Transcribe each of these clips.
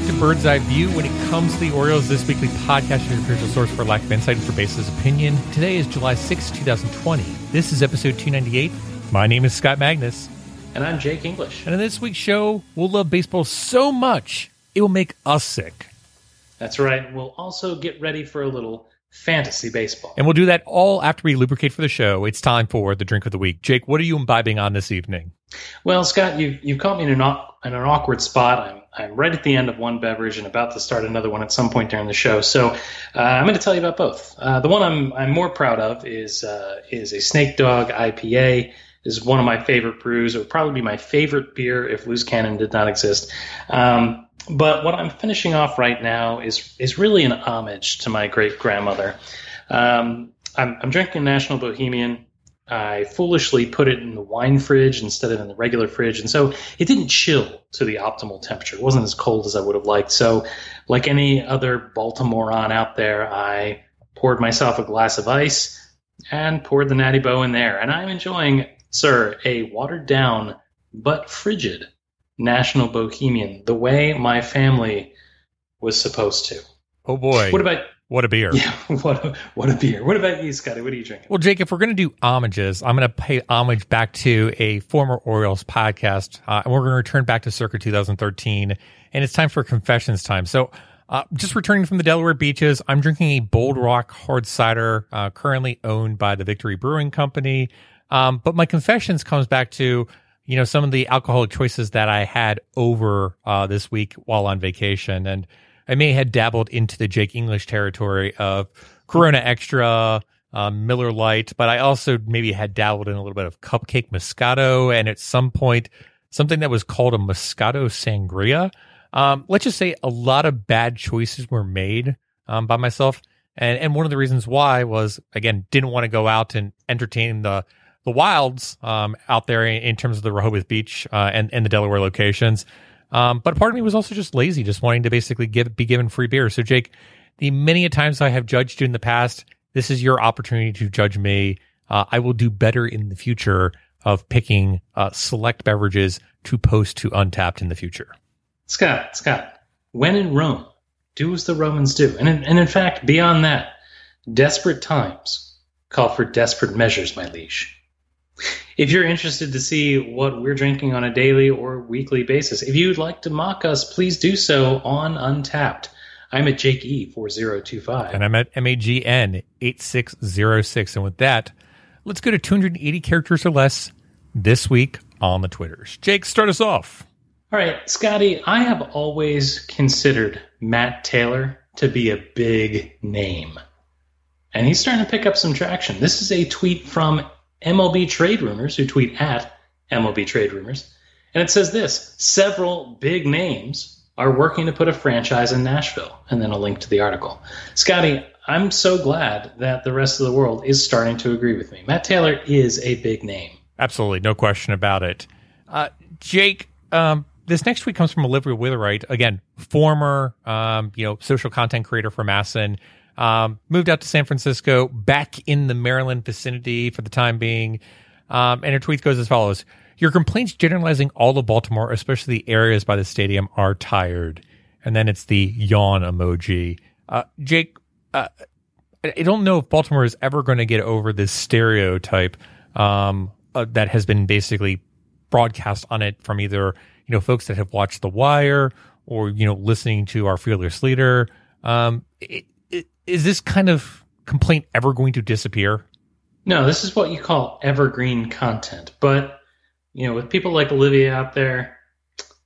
back to Bird's Eye View. When it comes to the Orioles, this weekly podcast is your official source for lack of insight and for basis opinion. Today is July 6, 2020. This is episode 298. My name is Scott Magnus. And I'm Jake English. And in this week's show, we'll love baseball so much, it will make us sick. That's right. We'll also get ready for a little fantasy baseball. And we'll do that all after we lubricate for the show. It's time for the drink of the week. Jake, what are you imbibing on this evening? Well, Scott, you you caught me in an, in an awkward spot. I'm I'm right at the end of one beverage and about to start another one at some point during the show. So uh, I'm going to tell you about both. Uh, the one I'm I'm more proud of is uh, is a Snake Dog IPA. This Is one of my favorite brews. It would probably be my favorite beer if Loose Cannon did not exist. Um, but what I'm finishing off right now is is really an homage to my great grandmother. Um, I'm, I'm drinking National Bohemian. I foolishly put it in the wine fridge instead of in the regular fridge, and so it didn't chill to the optimal temperature. It wasn't as cold as I would have liked. So, like any other Baltimorean out there, I poured myself a glass of ice and poured the Natty Boh in there, and I'm enjoying, sir, a watered down but frigid National Bohemian, the way my family was supposed to. Oh boy. What about what a beer. yeah? What a, what a beer. What about you, Scotty? What are you drinking? Well, Jake, if we're going to do homages, I'm going to pay homage back to a former Orioles podcast, uh, and we're going to return back to circa 2013, and it's time for confessions time. So, uh, just returning from the Delaware beaches, I'm drinking a Bold Rock hard cider, uh, currently owned by the Victory Brewing Company. Um, but my confessions comes back to you know some of the alcoholic choices that I had over uh, this week while on vacation, and I may have dabbled into the Jake English territory of Corona Extra, um, Miller Lite, but I also maybe had dabbled in a little bit of Cupcake Moscato, and at some point something that was called a Moscato Sangria. Um, let's just say a lot of bad choices were made um, by myself, and and one of the reasons why was again didn't want to go out and entertain the the wilds um, out there in, in terms of the Rehoboth Beach uh, and and the Delaware locations. Um, but part of me was also just lazy, just wanting to basically give be given free beer. So Jake, the many a times I have judged you in the past, this is your opportunity to judge me. Uh, I will do better in the future of picking uh, select beverages to post to Untappd in the future. Scott, Scott, when in Rome, do as the Romans do. And in, and in fact, beyond that, desperate times call for desperate measures, my liege. If you're interested to see what we're drinking on a daily or weekly basis, if you'd like to mock us, please do so on Untappd. I'm at Jake E4025. And I'm at MAGN 8606. And with that, let's go to 280 characters or less this week on the Twitters. Jake, start us off. All right, Scotty, I have always considered Matt Taylor to be a big name. And he's starting to pick up some traction. This is a tweet from MLB Trade Rumors, who tweet at MLB Trade Rumors. And it says this several big names are working to put a franchise in Nashville. And then a link to the article. Scotty, I'm so glad that the rest of the world is starting to agree with me. Matt Taylor is a big name. Absolutely, no question about it. Uh, Jake, um, this next tweet comes from Olivia Witherite, again, former um, you know social content creator for MASN. Um, moved out to San Francisco, back in the Maryland vicinity for the time being. Um, and her tweet goes as follows Your complaints generalizing all of Baltimore, especially the areas by the stadium, are tired. And then it's the yawn emoji. Uh, Jake, uh, I don't know if Baltimore is ever going to get over this stereotype um, uh, that has been basically broadcast on it from either you know folks that have watched The Wire or you know listening to our fearless leader. Um, it, is this kind of complaint ever going to disappear? No, this is what you call evergreen content. But you know, with people like Olivia out there,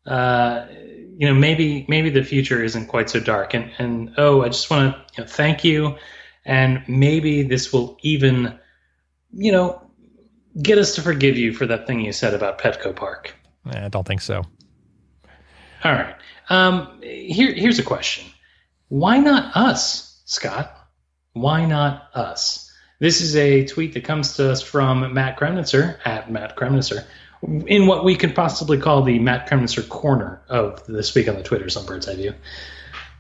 uh, you know, maybe maybe the future isn't quite so dark. And and oh, I just want to you know, thank you, and maybe this will even, you know, get us to forgive you for that thing you said about Petco Park. Eh, I don't think so. All right. Um, here here's a question: Why not us, Scott? Why not us? This is a tweet that comes to us from Matt Kremnitzer at Matt Kremnitzer in what we could possibly call the Matt Kremnitzer corner of this week on the Twitter, some bird's eye view.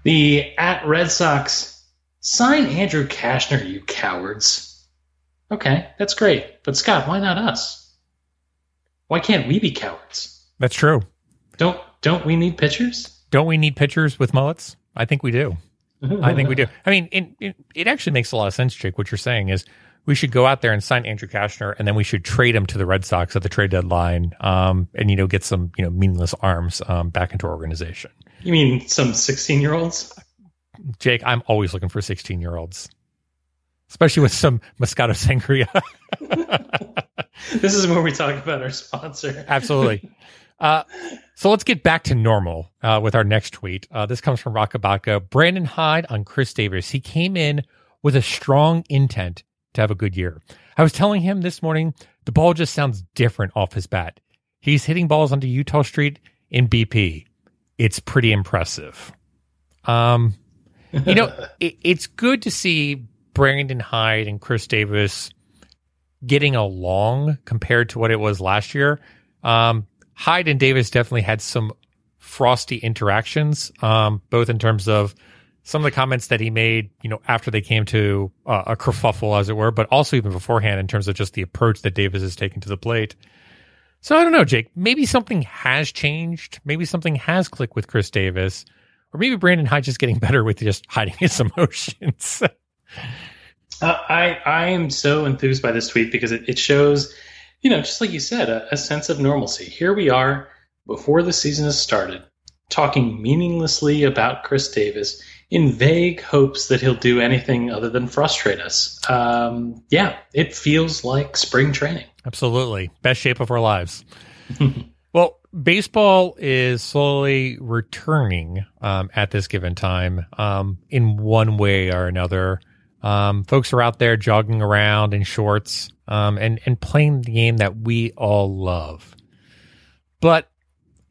The at Red Sox sign Andrew Cashner, you cowards. Okay, that's great. But Scott, why not us? Why can't we be cowards? That's true. Don't don't we need pitchers? Don't we need pitchers with mullets? I think we do. I think we do. I mean, it, it, it actually makes a lot of sense, Jake. What you're saying is we should go out there and sign Andrew Cashner, and then we should trade him to the Red Sox at the trade deadline, um, and you know get some you know meaningless arms um, back into our organization. You mean some 16 year olds? Jake, I'm always looking for 16 year olds, especially with some Moscato Sangria. this is where we talk about our sponsor. Absolutely. Uh, so let's get back to normal uh, with our next tweet. Uh, this comes from Roch Kubatko. Brandon Hyde on Chris Davis. He came in with a strong intent to have a good year. I was telling him this morning the ball just sounds different off his bat. He's hitting balls onto Eutaw Street in BP. It's pretty impressive. Um, you know, it, it's good to see Brandon Hyde and Chris Davis getting along compared to what it was last year. Um, Hyde and Davis definitely had some frosty interactions, um, both in terms of some of the comments that he made, you know, after they came to uh, a kerfuffle, as it were, but also even beforehand in terms of just the approach that Davis has taken to the plate. So I don't know, Jake. Maybe something has changed. Maybe something has clicked with Chris Davis, or maybe Brandon Hyde just getting better with just hiding his emotions. Uh, I I am so enthused by this tweet because it, it shows, you know, just like you said, a, a sense of normalcy. Here we are before the season has started, talking meaninglessly about Chris Davis in vague hopes that he'll do anything other than frustrate us. Um, yeah, it feels like spring training. Absolutely. Best shape of our lives. well, baseball is slowly returning um, at this given time um, in one way or another. Um, folks are out there jogging around in shorts um, and, and playing the game that we all love. But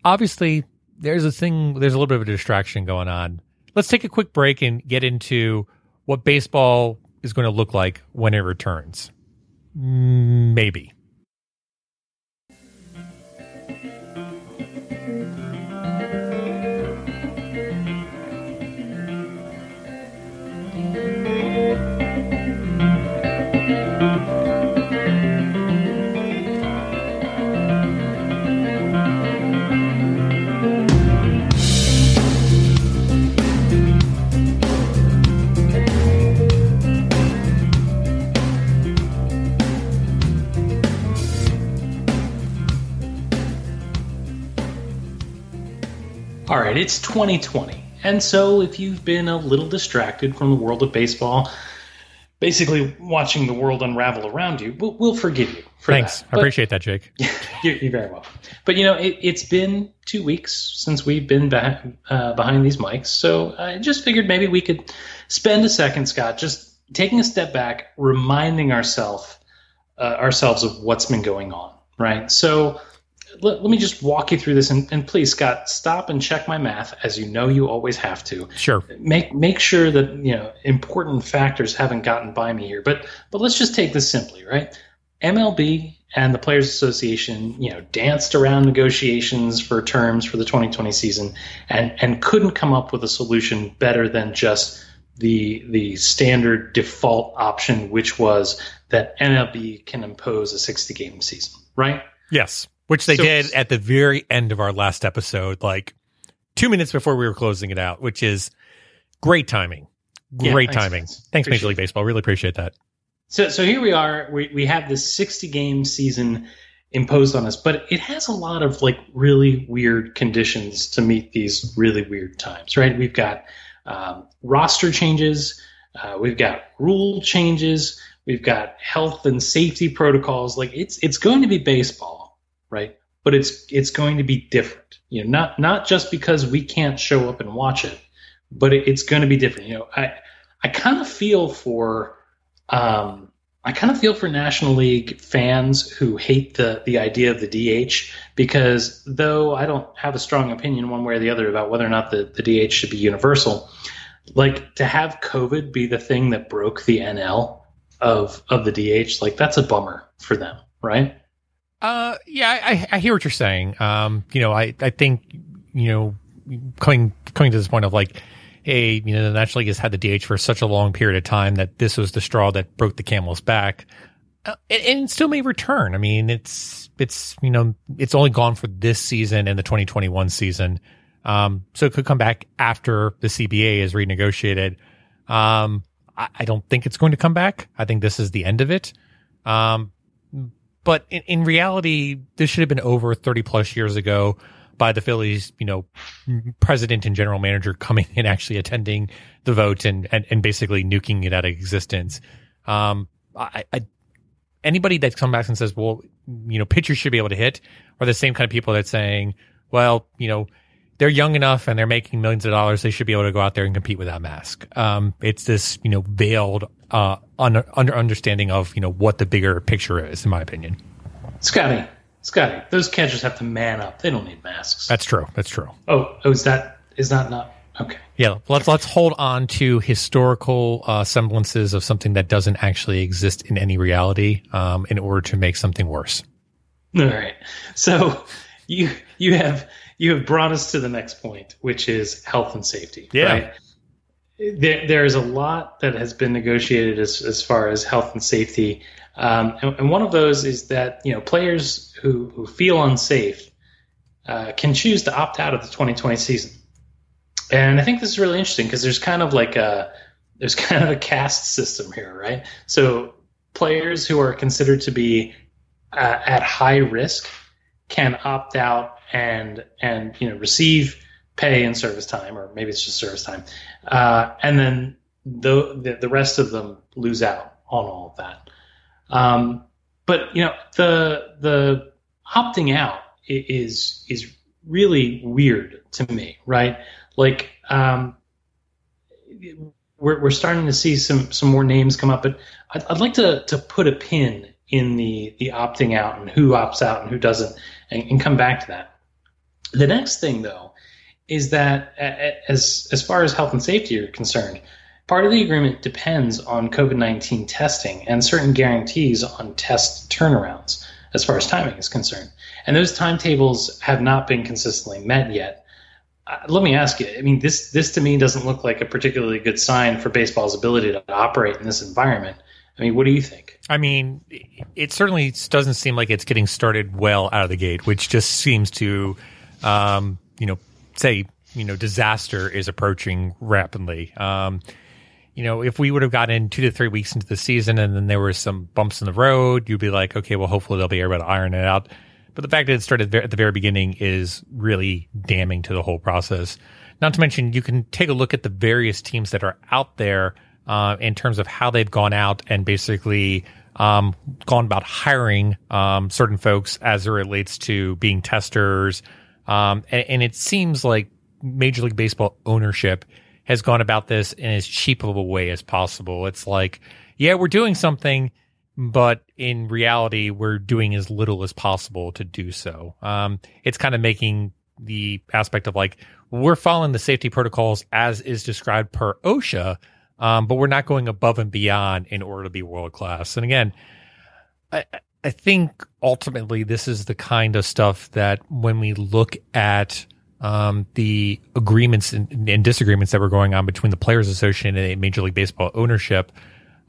obviously, there's a thing, there's a little bit of a distraction going on. Let's take a quick break and get into what baseball is going to look like when it returns. Maybe. All right, it's 2020. And so if you've been a little distracted from the world of baseball, basically watching the world unravel around you, we'll, we'll forgive you for Thanks. that. I appreciate that, Jake. you're, you're very welcome. But you know, it, it's been two weeks since we've been back, uh, behind these mics, so I just figured maybe we could spend a second, Scott, just taking a step back, reminding ourselves uh, ourselves of what's been going on. Right. So let, let me just walk you through this, and, and please, Scott, stop and check my math, as you know you always have to Sure. make make sure that you know important factors haven't gotten by me here. But but let's just take this simply, right? MLB and the Players Association, you know, danced around negotiations for terms for the 2020 season and and couldn't come up with a solution better than just the the standard default option, which was that MLB can impose a 60 game season, right? Yes. Which they So- did at the very end of our last episode, like two minutes before we were closing it out, which is great timing. Great thanks, timing. Vince. Thanks, Major League Baseball. Really appreciate that. So, so here we are. We, we have this 60 game season imposed on us, but it has a lot of like really weird conditions to meet these really weird times, right? We've got um, roster changes, uh, we've got rule changes, we've got health and safety protocols. Like it's it's going to be baseball, right? But it's it's going to be different. You know, not not just because we can't show up and watch it, but it, it's going to be different. You know, I I kind of feel for um, I kind of feel for National League fans who hate the the idea of the DH because though I don't have a strong opinion one way or the other about whether or not the, the DH should be universal, like to have COVID be the thing that broke the NL of of the DH, like that's a bummer for them, right? Uh, yeah, I, I hear what you're saying. Um, you know, I, I think, you know, coming coming to this point of like, hey, you know, the National League has had the DH for such a long period of time that this was the straw that broke the camel's back, uh, and, and still may return. I mean, it's it's you know, it's only gone for this season and the 2021 season, um, so it could come back after the CBA is renegotiated. Um, I, I don't think it's going to come back. I think this is the end of it. Um, but in, in reality, this should have been over 30 plus years ago by the Phillies, you know, president and general manager coming and actually attending the vote and, and, and basically nuking it out of existence. Um, I, I, anybody that comes back and says, well, you know, pitchers should be able to hit are the same kind of people that's saying, well, you know, they're young enough and they're making millions of dollars. They should be able to go out there and compete without mask. Um, it's this, you know, veiled, uh, under, under understanding of, you know, what the bigger picture is, in my opinion. Scotty, Scotty, those catchers have to man up. They don't need masks. That's true. That's true. oh, oh, is that is that not okay? Yeah. Let's, let's hold on to historical, uh, semblances of something that doesn't actually exist in any reality, um, in order to make something worse. All right. So you you have you have brought us to the next point, which is health and safety. Yeah. Right? There, there is a lot that has been negotiated as, as far as health and safety, um, and, and one of those is that you know players who who feel unsafe uh, can choose to opt out of the 2020 season. And I think this is really interesting because there's kind of like a there's kind of a caste system here, right? So players who are considered to be uh, at high risk can opt out and and you know receive pay and service time, or maybe it's just service time, uh, and then the, the the rest of them lose out on all of that. Um, but you know the the opting out is is really weird to me, right? Like um, we're we're starting to see some some more names come up, but I'd, I'd like to to put a pin in the the opting out and who opts out and who doesn't, and, and come back to that. The next thing, though, is that as as far as health and safety are concerned, part of the agreement depends on COVID nineteen testing and certain guarantees on test turnarounds as far as timing is concerned. And those timetables have not been consistently met yet. Uh, let me ask you. I mean, this this to me doesn't look like a particularly good sign for baseball's ability to operate in this environment. I mean, what do you think? I mean, it certainly doesn't seem like it's getting started well out of the gate, which just seems to, um, you know, say, you know, disaster is approaching rapidly. Um, you know, if we would have gotten two to three weeks into the season and then there were some bumps in the road, you'd be like, okay, well, hopefully they'll be able to iron it out. But the fact that it started at the very beginning is really damning to the whole process. Not to mention, you can take a look at the various teams that are out there uh, in terms of how they've gone out and basically um, gone about hiring um, certain folks as it relates to being testers. Um, and, and it seems like Major League Baseball ownership has gone about this in as cheap of a way as possible. It's like, yeah, we're doing something, but in reality, we're doing as little as possible to do so. Um, it's kind of making the aspect of like, we're following the safety protocols as is described per OSHA, um, but we're not going above and beyond in order to be world class. And again, I, I think ultimately this is the kind of stuff that when we look at um, the agreements and, and disagreements that were going on between the Players Association and Major League Baseball ownership,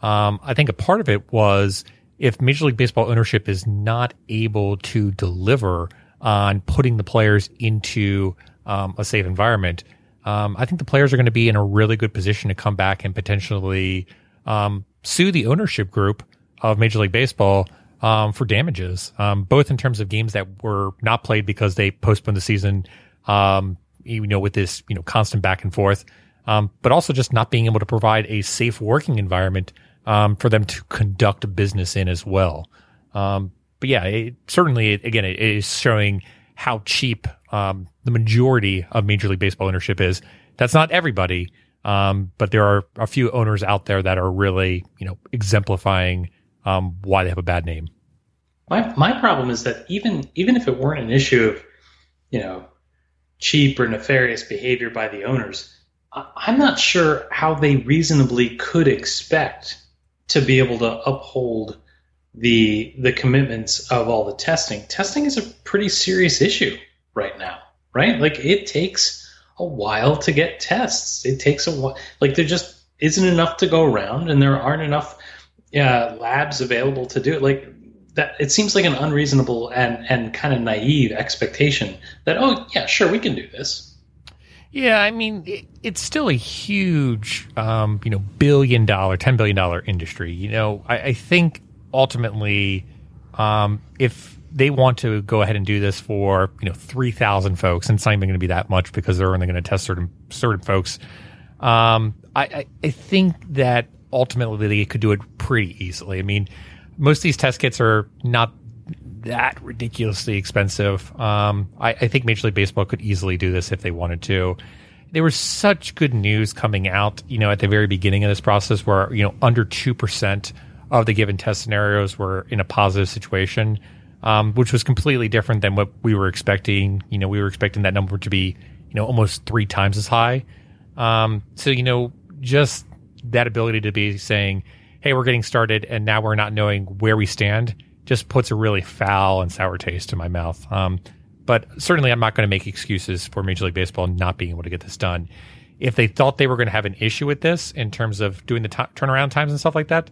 um, I think a part of it was if Major League Baseball ownership is not able to deliver on putting the players into um, a safe environment, um, I think the players are going to be in a really good position to come back and potentially um, sue the ownership group of Major League Baseball um, for damages, um, both in terms of games that were not played because they postponed the season, um, you know, with this you know constant back and forth, um, but also just not being able to provide a safe working environment um, for them to conduct business in as well. Um, but yeah, it, certainly, again, it is showing how cheap um, the majority of Major League Baseball ownership is. That's not everybody, um, but there are a few owners out there that are really, you know, exemplifying um, why they have a bad name. My my problem is that even even if it weren't an issue of, you know, cheap or nefarious behavior by the owners, I'm not sure how they reasonably could expect to be able to uphold the the commitments of all the testing. Testing is a pretty serious issue right now, right? Like it takes a while to get tests. It takes a while. Like there just isn't enough to go around, and there aren't enough uh, labs available to do it. Like that, it seems like an unreasonable and and kind of naive expectation that oh yeah, sure we can do this. Yeah, I mean, it, it's still a huge, um, you know, billion dollar, ten billion dollar industry. You know, I, I think ultimately, um, if they want to go ahead and do this for you know three thousand folks, and it's not even going to be that much because they're only going to test certain certain folks. Um, I, I, I think that ultimately they could do it pretty easily. I mean, most of these test kits are not that ridiculously expensive. Um, I, I, think Major League Baseball could easily do this if they wanted to. There was such good news coming out, you know, at the very beginning of this process, where you know under two percent of the given test scenarios were in a positive situation, um, which was completely different than what we were expecting. You know, we were expecting that number to be, you know, almost three times as high. Um, so you know, just that ability to be saying, "Hey, we're getting started," and now we're not knowing where we stand just puts a really foul and sour taste in my mouth. Um, but certainly, I'm not going to make excuses for Major League Baseball not being able to get this done. If they thought they were going to have an issue with this in terms of doing the t- turnaround times and stuff like that,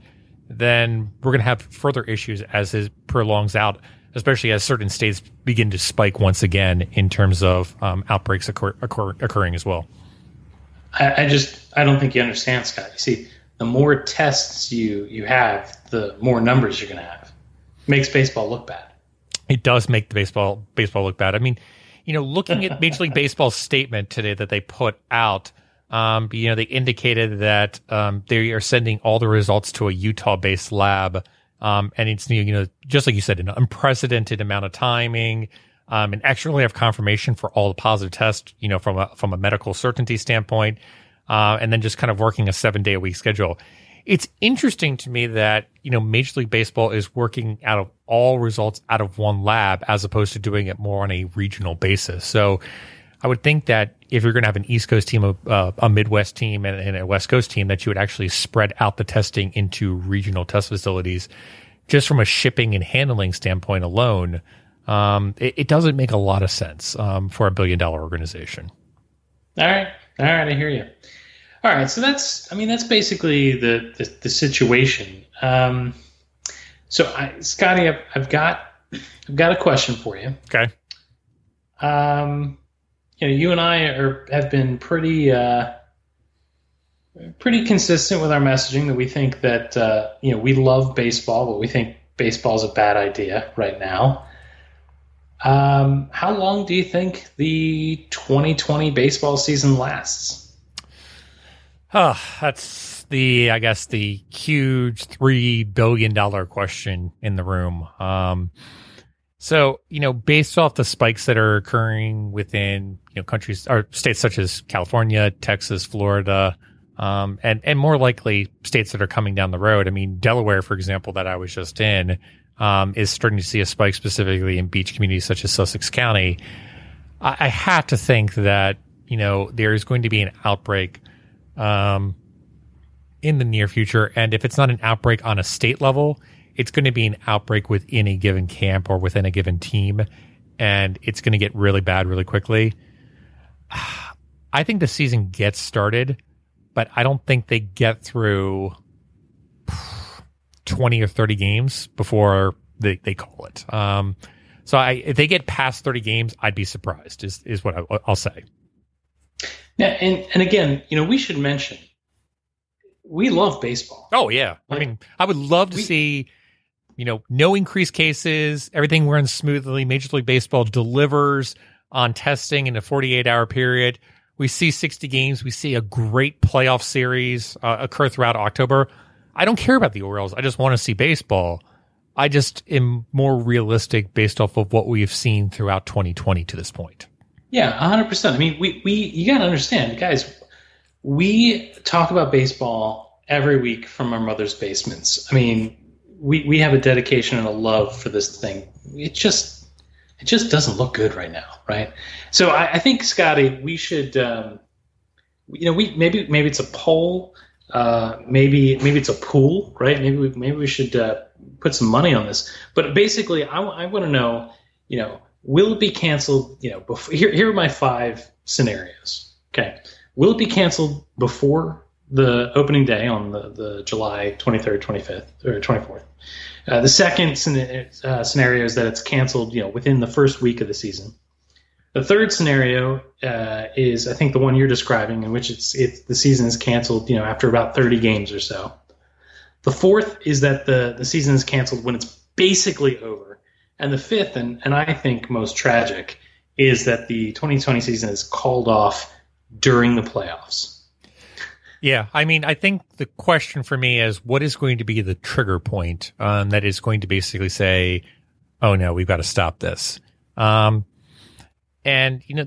then we're going to have further issues as it prolongs out, especially as certain states begin to spike once again in terms of um, outbreaks occur- occur- occurring as well. I, I just I don't think you understand, Scott. You see, the more tests you you have, the more numbers you're going to have makes baseball look bad. It does make the baseball baseball look bad. I mean, you know, looking at Major League Baseball's statement today that they put out, um, you know, they indicated that um, they are sending all the results to a Utah-based lab, um, and it's you know, just like you said, an unprecedented amount of timing, um, and actually have confirmation for all the positive tests, you know, from a from a medical certainty standpoint, uh, and then just kind of working a seven day a week schedule it's interesting to me that you know Major League Baseball is working out of all results out of one lab as opposed to doing it more on a regional basis. So I would think that if you're going to have an East Coast team, uh, a Midwest team, and, and, a West Coast team, that you would actually spread out the testing into regional test facilities. Just from a shipping and handling standpoint alone, um, it, it, doesn't make a lot of sense um, for a billion dollar organization. All right, all right, I hear you. All right, so that's I mean that's basically the the, the situation. Um, so I, Scotty, I've, I've got I've got a question for you. Okay. Um, you know, you and I are have been pretty uh, pretty consistent with our messaging that we think that uh, you know we love baseball, but we think baseball is a bad idea right now. Um, how long do you think the 2020 baseball season lasts? Oh, that's the, I guess, the huge three billion dollar question in the room. Um, so, you know, based off the spikes that are occurring within, you know, countries or states such as California, Texas, Florida, um, and, and more likely states that are coming down the road. I mean, Delaware, for example, that I was just in, um, is starting to see a spike specifically in beach communities such as Sussex County. I, I have to think that, you know, there is going to be an outbreak um, in the near future. And if it's not an outbreak on a state level, it's going to be an outbreak within a given camp or within a given team. And it's going to get really bad really quickly. I think the season gets started, but I don't think they get through 20 or 30 games before they, they call it. Um, so I, if they get past 30 games, I'd be surprised is, is what I, I'll say. Yeah, and and again, you know, we should mention we love baseball. Oh yeah, like, I mean, I would love to we, see, you know, no increased cases, everything runs smoothly. Major League Baseball delivers on testing in a 48 hour period. We see 60 games. We see a great playoff series uh, occur throughout October. I don't care about the Orioles. I just want to see baseball. I just am more realistic based off of what we've seen throughout 2020 to this point. Yeah, hundred percent. I mean, we we you got to understand, guys. We talk about baseball every week from our mother's basements. I mean, we we have a dedication and a love for this thing. It just it just doesn't look good right now, right? So I, I think Scotty, we should, um, you know, we maybe maybe it's a poll. Uh, maybe maybe it's a pool, right? Maybe we, maybe we should uh, put some money on this. But basically, I, I want to know, you know, will it be canceled? You know, before, here here are my five scenarios. Okay, will it be canceled before the opening day on the, the July 23rd, 25th, or 24th? Uh, the second uh, scenario is that it's canceled, you know, within the first week of the season. The third scenario uh, is, I think, the one you're describing, in which it's, the season is canceled, you know, after about 30 games or so. The fourth is that the the season is canceled when it's basically over, and the fifth, and and I think most tragic, is that the 2020 season is called off during the playoffs. Yeah, I mean, I think the question for me is what is going to be the trigger point um, that is going to basically say, "Oh no, we've got to stop this." Um, and you know,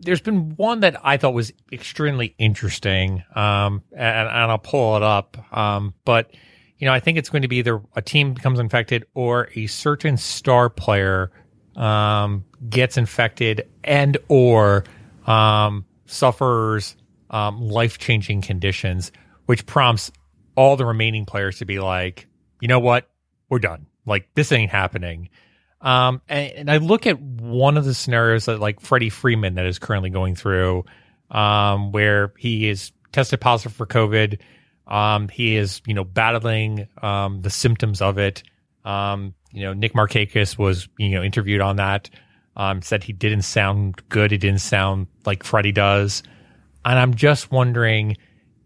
there's been one that I thought was extremely interesting, um, and, and, I'll pull it up. Um, but you know, I think it's going to be either a team becomes infected or a certain star player um, gets infected and or um, suffers um, life changing conditions, which prompts all the remaining players to be like, you know what, we're done. Like this ain't happening. Um, and, and, I look at one of the scenarios that like Freddie Freeman that is currently going through, um, where he is tested positive for COVID. Um, he is, you know, battling, um, the symptoms of it. Um, you know, Nick Markakis was, you know, interviewed on that. Um, said he didn't sound good. He didn't sound like Freddie does. And I'm just wondering,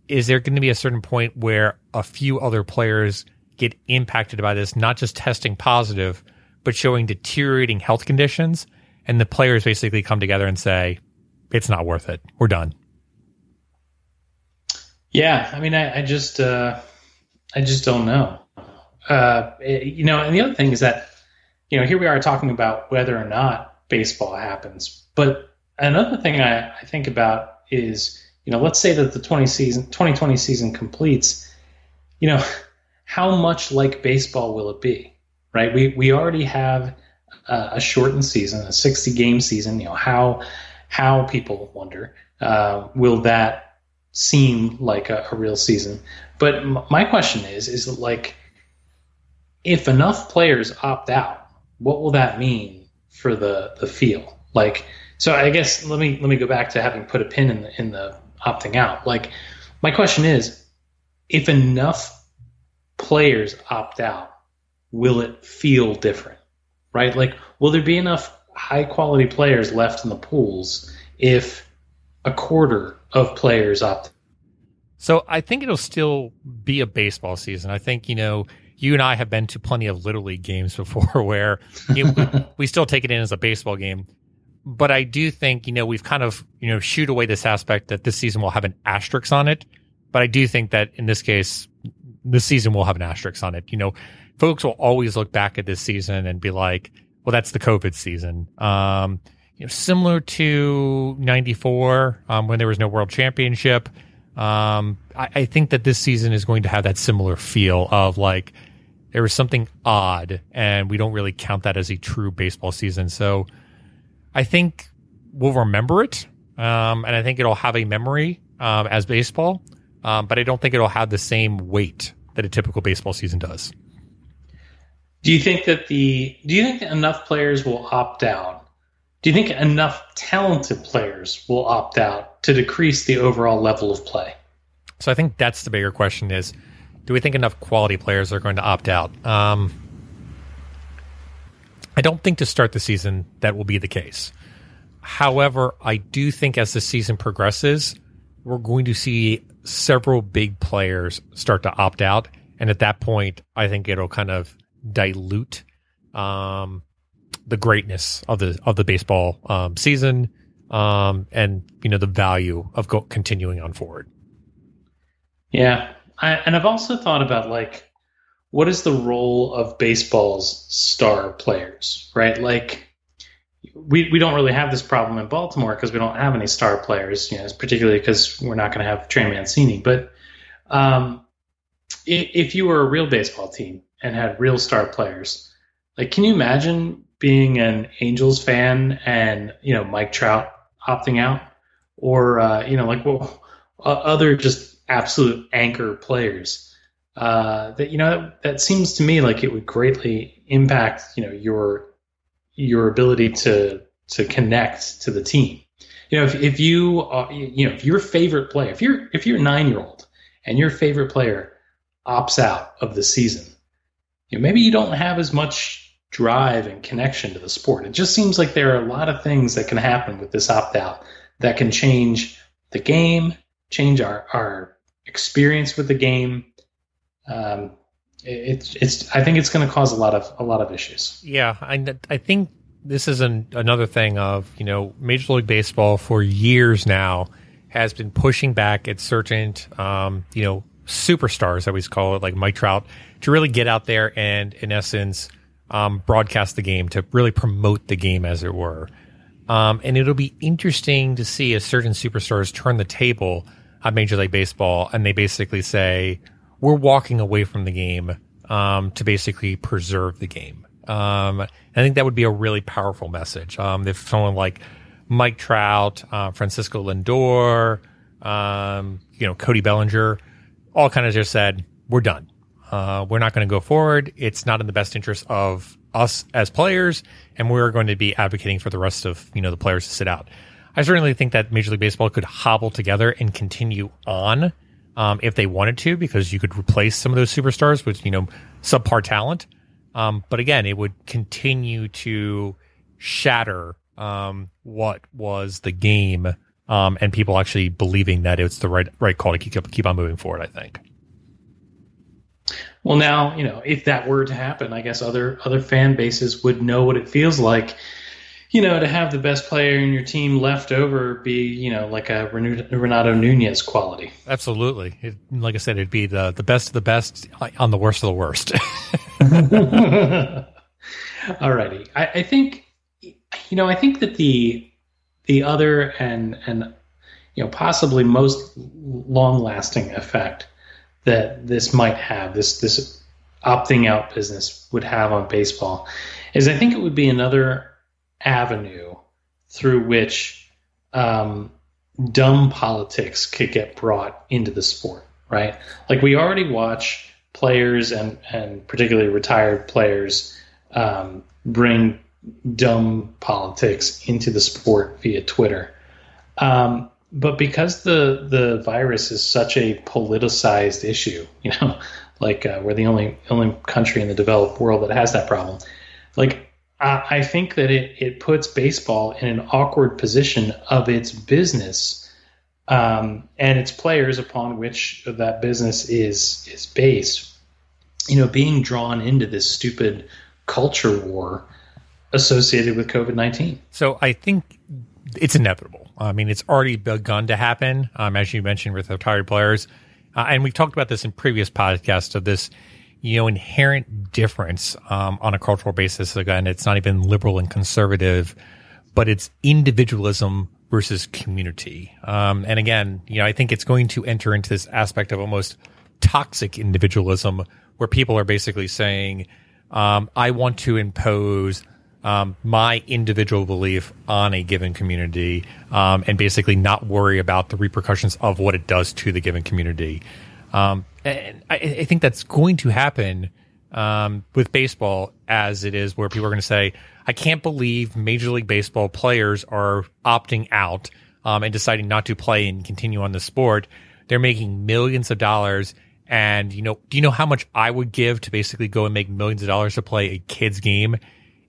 is there going to be a certain point where a few other players get impacted by this, not just testing positive, but showing deteriorating health conditions. And the players basically come together and say, it's not worth it. We're done. Yeah. I mean, I, I just, uh, I just don't know. Uh, it, you know, and the other thing is that, you know, here we are talking about whether or not baseball happens. But another thing I, I think about is, you know, let's say that the 20 season, 2020 season completes, you know, how much like baseball will it be? Right? We we already have a, a shortened season, a 60 game season. You know how how people wonder uh, will that seem like a, a real season? But m- my question is is like if enough players opt out, what will that mean for the the feel? Like so, I guess let me let me go back to having put a pin in the in the opting out. Like my question is, if enough players opt out, will it feel different? Right? Like, will there be enough high quality players left in the pools if a quarter of players opt? So I think it'll still be a baseball season. I think, you know, you and I have been to plenty of little league games before where we still take it in as a baseball game. But I do think, you know, we've kind of, you know, shoot away this aspect that this season will have an asterisk on it. But I do think that in this case, the season will have an asterisk on it. You know, folks will always look back at this season and be like, well, that's the COVID season. Um, you know, similar to 94, um, when there was no world championship. Um, I, I, think that this season is going to have that similar feel of like, there was something odd and we don't really count that as a true baseball season. So I think we'll remember it. Um, and I think it'll have a memory, um, as baseball. Um, but I don't think it'll have the same weight that a typical baseball season does. Do you think that the do you think enough players will opt out? Do you think enough talented players will opt out to decrease the overall level of play? So I think that's the bigger question: is do we think enough quality players are going to opt out? Um, I don't think to start the season that will be the case. However, I do think as the season progresses, we're going to see several big players start to opt out. And at that point, I think it'll kind of dilute um, the greatness of the of the baseball um, season um, and you know the value of go- continuing on forward. Yeah, I, and I've also thought about like what is the role of baseball's star players, right? Like we we don't really have this problem in Baltimore because we don't have any star players, you know, particularly because we're not going to have Trey Mancini. But um, if, you were a real baseball team and had real star players. Like, can you imagine being an Angels fan and you know Mike Trout opting out, or uh, you know like well, other just absolute anchor players. Uh, that you know that, that seems to me like it would greatly impact you know your your ability to to connect to the team. You know, if, if you uh, you know if your favorite player, if you're if you're a nine year old and your favorite player opts out of the season, you know, maybe you don't have as much drive and connection to the sport. It just seems like there are a lot of things that can happen with this opt out that can change the game, change our, our experience with the game. Um, it's it's I think it's going to cause a lot of a lot of issues. Yeah, I I think this is an, another thing of you know Major League Baseball for years now has been pushing back at certain um, you know superstars, I always call it, like Mike Trout, to really get out there and in essence um, broadcast the game to really promote the game, as it were. Um, and it'll be interesting to see as certain superstars turn the table on Major League Baseball and they basically say, we're walking away from the game um, to basically preserve the game. Um, I think that would be a really powerful message. Um, if someone like Mike Trout, uh, Francisco Lindor, um, you know, Cody Bellinger, all kind of just said, we're done. Uh, we're not going to go forward. It's not in the best interest of us as players, and we're going to be advocating for the rest of you know the players to sit out. I certainly think that Major League Baseball could hobble together and continue on um, if they wanted to, because you could replace some of those superstars with you know subpar talent. Um, but again, it would continue to shatter um, what was the game, um, and people actually believing that it's the right right call to keep keep on moving forward. I think. Well, now you know if that were to happen, I guess other other fan bases would know what it feels like, you know, to have the best player in your team left over be you know like a Renato Nunez quality. Absolutely, it, like I said, it'd be the the best of the best on the worst of the worst. Alrighty, I, I think you know I think that the the other and and you know possibly most long lasting effect that this might have, this this opting out business would have on baseball, is I think it would be another avenue through which um, dumb politics could get brought into the sport, right? Like we already watch players and and particularly retired players um, bring dumb politics into the sport via Twitter. Um, but because the the virus is such a politicized issue, you know, like uh, we're the only only country in the developed world that has that problem. Like I, I think that it it puts baseball in an awkward position of its business um, and its players upon which that business is is based. You know, being drawn into this stupid culture war associated with COVID nineteen. So I think it's inevitable. I mean, it's already begun to happen, um, as you mentioned with retired players, uh, and we've talked about this in previous podcasts of this, you know, inherent difference um, on a cultural basis. Again, it's not even liberal and conservative, but it's individualism versus community. Um, and again, you know, I think it's going to enter into this aspect of almost toxic individualism, where people are basically saying, um, "I want to impose." um, my individual belief on a given community um, and basically not worry about the repercussions of what it does to the given community. Um, I, I, think that's going to happen um, with baseball as it is, where people are going to say, I can't believe Major League Baseball players are opting out um, and deciding not to play and continue on the sport. They're making millions of dollars. And, you know, do you know how much I would give to basically go and make millions of dollars to play a kid's game?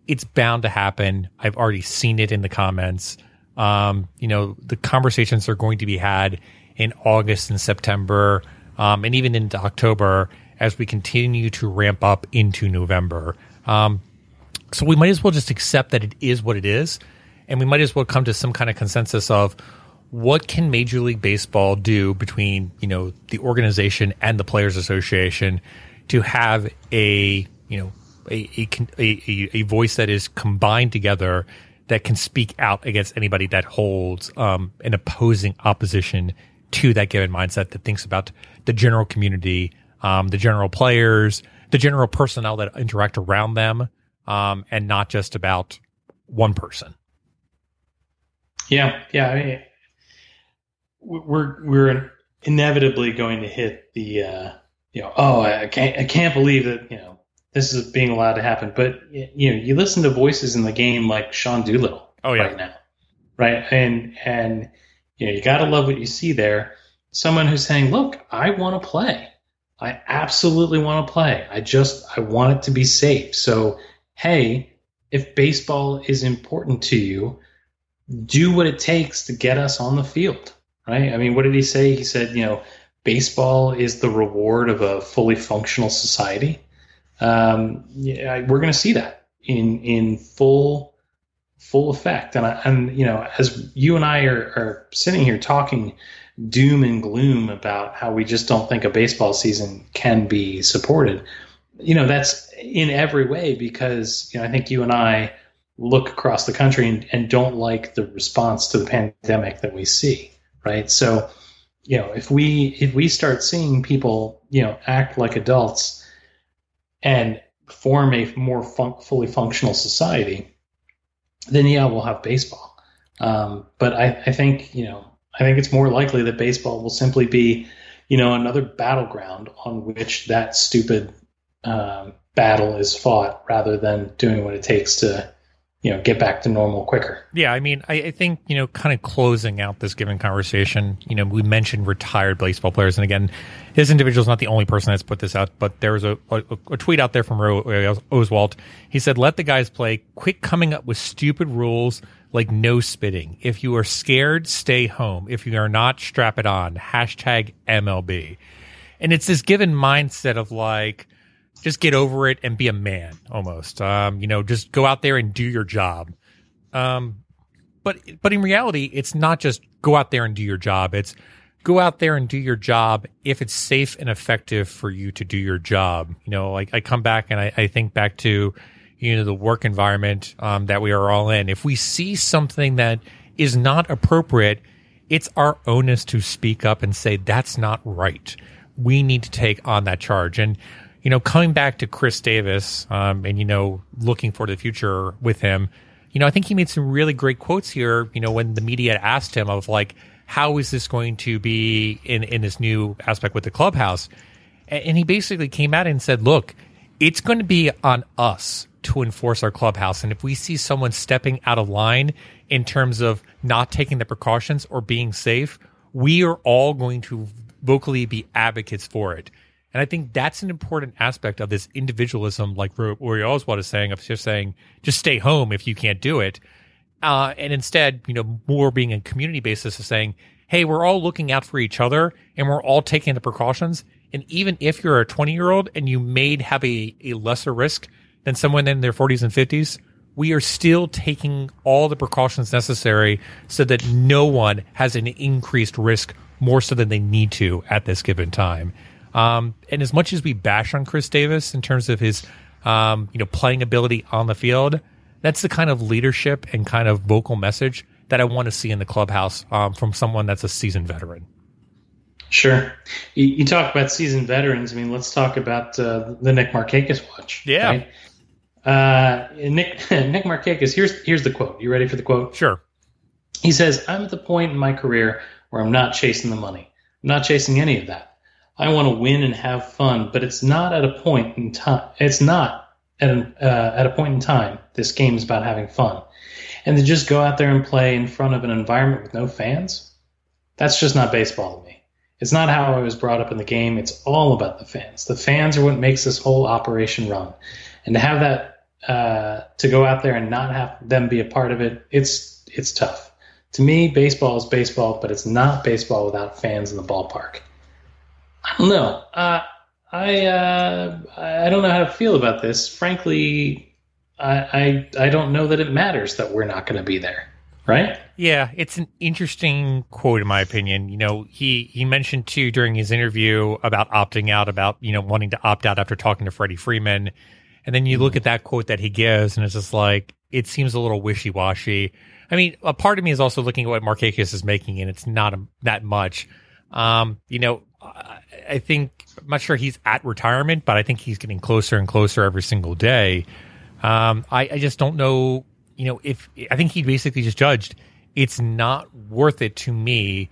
it's bound to happen. I've already seen it in the comments. Um, you know, the conversations are going to be had in August and September, um, and even into October as we continue to ramp up into November. Um, so we might as well just accept that it is what it is, and we might as well come to some kind of consensus of what can Major League Baseball do between you know the organization and the Players Association to have a you know a, a, a, voice that is combined together that can speak out against anybody that holds um, an opposing opposition to that given mindset that thinks about the general community, um, the general players, the general personnel that interact around them, um, and not just about one person. Yeah, yeah. I mean, we're we're inevitably going to hit the, uh, you know, oh, I can't, I can't believe that, you know, this is being allowed to happen. But you know, you listen to voices in the game like Sean Doolittle Oh, yeah. right now, right? And and you know, you got to love what you see there. Someone who's saying, "Look, I want to play. I absolutely want to play. I just I want it to be safe." So, hey, if baseball is important to you, do what it takes to get us on the field, right? I mean, what did he say? He said, you know, baseball is the reward of a fully functional society. Um, yeah, we're going to see that in in full full effect. And I, and you know, as you and I are, are sitting here talking doom and gloom about how we just don't think a baseball season can be supported, you know, that's in every way because you know I think you and I look across the country and, and don't like the response to the pandemic that we see, right? So, you know, if we if we start seeing people, you know, act like adults and form a more fun- fully functional society, then yeah, we'll have baseball. Um, but I, I think you know, I think it's more likely that baseball will simply be, you know, another battleground on which that stupid um, battle is fought, rather than doing what it takes to, you know, get back to normal quicker. Yeah, I mean, I, I think you know, kind of closing out this given conversation. You know, we mentioned retired baseball players, and again, this individual is not the only person that's put this out, but there was a, a, a tweet out there from Ro uh, Oswalt. He said, "Let the guys play. Quit coming up with stupid rules like no spitting. If you are scared, stay home. If you are not, strap it on. Hashtag MLB." And it's this given mindset of like just get over it and be a man almost. Um, you know just go out there and do your job. Um, but but in reality it's not just go out there and do your job. It's go out there and do your job if it's safe and effective for you to do your job. You know like i come back and i, I think back to you know the work environment um, that we are all in. If we see something that is not appropriate it's our onus to speak up and say that's not right. We need to take on that charge. And you know, coming back to Chris Davis, um, and you know, looking for the future with him, you know, I think he made some really great quotes here. You know, when the media asked him of like, how is this going to be in in this new aspect with the clubhouse, and he basically came out and said, look, it's going to be on us to enforce our clubhouse, and if we see someone stepping out of line in terms of not taking the precautions or being safe, we are all going to vocally be advocates for it. And I think that's an important aspect of this individualism, like Rory Oswalt is saying, of just saying, just stay home if you can't do it. Uh, and instead, you know, more being a community basis of saying, hey, we're all looking out for each other and we're all taking the precautions. And even if you're a 20 year old and you may have a, a lesser risk than someone in their 40s and 50s, we are still taking all the precautions necessary so that no one has an increased risk more so than they need to at this given time. Um, and as much as we bash on Chris Davis in terms of his, um, you know, playing ability on the field, that's the kind of leadership and kind of vocal message that I want to see in the clubhouse um, from someone that's a seasoned veteran. Sure. You, you, talk about seasoned veterans. I mean, let's talk about uh, the Nick Markakis watch. Yeah. Right? Uh, Nick Nick Markakis. Here's here's the quote. You ready for the quote? Sure. He says, "I'm at the point in my career where I'm not chasing the money. I'm not chasing any of that. I want to win and have fun, but it's not at a point in time. It's not at, an, uh, at a point in time. This game is about having fun. And to just go out there and play in front of an environment with no fans, that's just not baseball to me. It's not how I was brought up in the game. It's all about the fans. The fans are what makes this whole operation run. And to have that, uh, to go out there and not have them be a part of it, it's it's tough. To me, baseball is baseball, but it's not baseball without fans in the ballpark. I don't know. Uh, I uh, I don't know how to feel about this. Frankly, I, I I don't know that it matters that we're not going to be there. Right? Yeah, it's an interesting quote in my opinion. You know, he he mentioned too during his interview about opting out, about you know wanting to opt out after talking to Freddie Freeman, and then you look at that quote that he gives, and it's just like it seems a little wishy washy. I mean, a part of me is also looking at what Markakis is making, and it's not a, that much. Um, you know, I think I'm not sure he's at retirement, but I think he's getting closer and closer every single day. Um, I, I just don't know, you know, if I think he basically just judged it's not worth it to me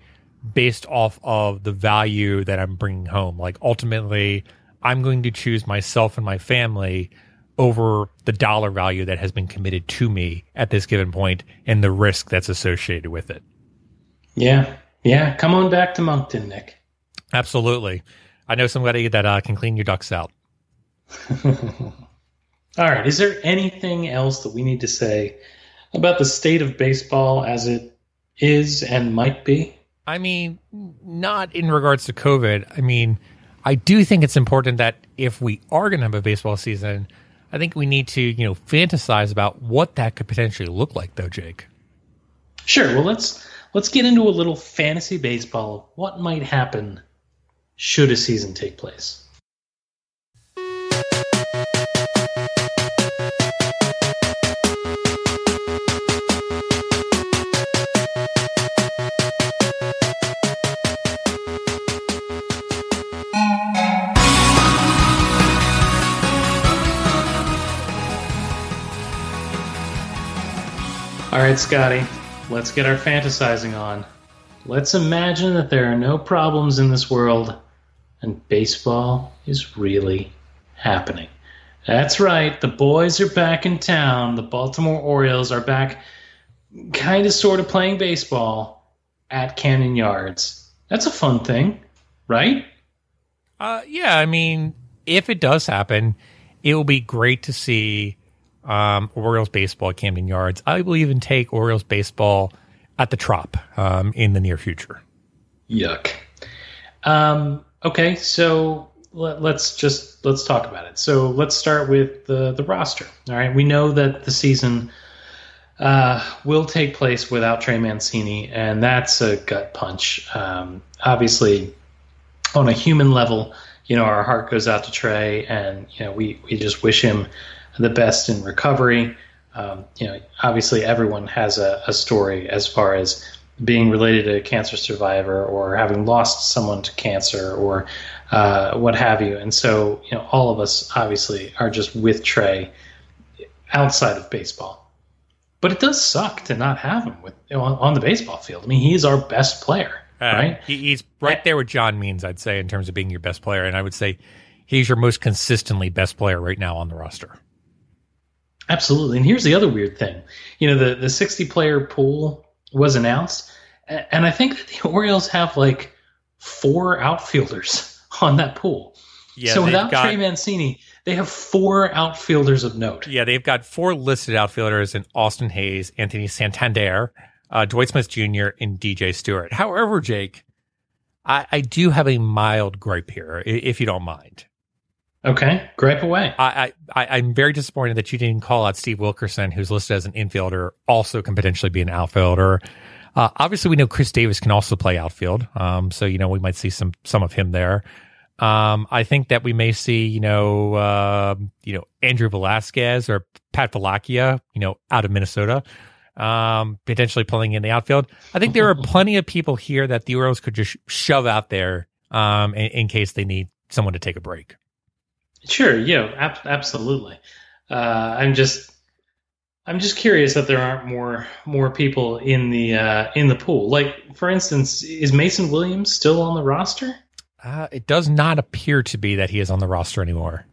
based off of the value that I'm bringing home. Like ultimately, I'm going to choose myself and my family over the dollar value that has been committed to me at this given point and the risk that's associated with it. Yeah. Yeah. Come on back to Monkton, Nick. Absolutely. I know somebody that uh, can clean your ducks out. All right. Is there anything else that we need to say about the state of baseball as it is and might be? I mean, not in regards to COVID. I mean, I do think it's important that if we are going to have a baseball season, I think we need to, you know, fantasize about what that could potentially look like, though, Jake. Sure. Well, let's let's get into a little fantasy baseball. What might happen should a season take place? All right, Scotty, let's get our fantasizing on. Let's imagine that there are no problems in this world and baseball is really happening. That's right, the boys are back in town. The Baltimore Orioles are back, kind of sort of playing baseball at Camden Yards. That's a fun thing, right? Uh, yeah, I mean, if it does happen, it will be great to see um, Orioles baseball at Camden Yards. I will even take Orioles baseball at the Trop um, in the near future. Yuck. Um, okay, so let, us just let's talk about it. So let's start with the the roster. All right, we know that the season uh, will take place without Trey Mancini, and that's a gut punch. Um, obviously, on a human level, you know, our heart goes out to Trey, and you know, we we just wish him the best in recovery. Um, you know, obviously everyone has a, a, story as far as being related to a cancer survivor or having lost someone to cancer or uh, what have you. And so, you know, all of us obviously are just with Trey outside of baseball. But it does suck to not have him with on, on, the baseball field. I mean, he's our best player, uh, right? He, he's right there with John Means, I'd say, in terms of being your best player. And I would say he's your most consistently best player right now on the roster. Absolutely. And here's the other weird thing. You know, the, the 60 player pool was announced, and I think that the Orioles have like four outfielders on that pool. Yeah, so without got, Trey Mancini, they have four outfielders of note. Yeah, they've got four listed outfielders in Austin Hays, Anthony Santander, uh, Dwight Smith Jr., and DJ Stewart. However, Jake, I, I do have a mild gripe here, if you don't mind. Okay, gripe away. I, I I'm very disappointed that you didn't call out Steve Wilkerson, who's listed as an infielder, also can potentially be an outfielder. Uh, obviously, we know Chris Davis can also play outfield, um, so you know we might see some some of him there. Um, I think that we may see, you know, uh, you know Andrew Velazquez or Pat Valaika, you know, out of Minnesota, um, potentially playing in the outfield. I think there are plenty of people here that the Orioles could just shove out there um, in, in case they need someone to take a break. Sure, yeah, ab- absolutely. Uh, I'm just I'm just curious that there aren't more more people in the uh, in the pool. Like for instance, is Mason Williams still on the roster? Uh, it does not appear to be that he is on the roster anymore.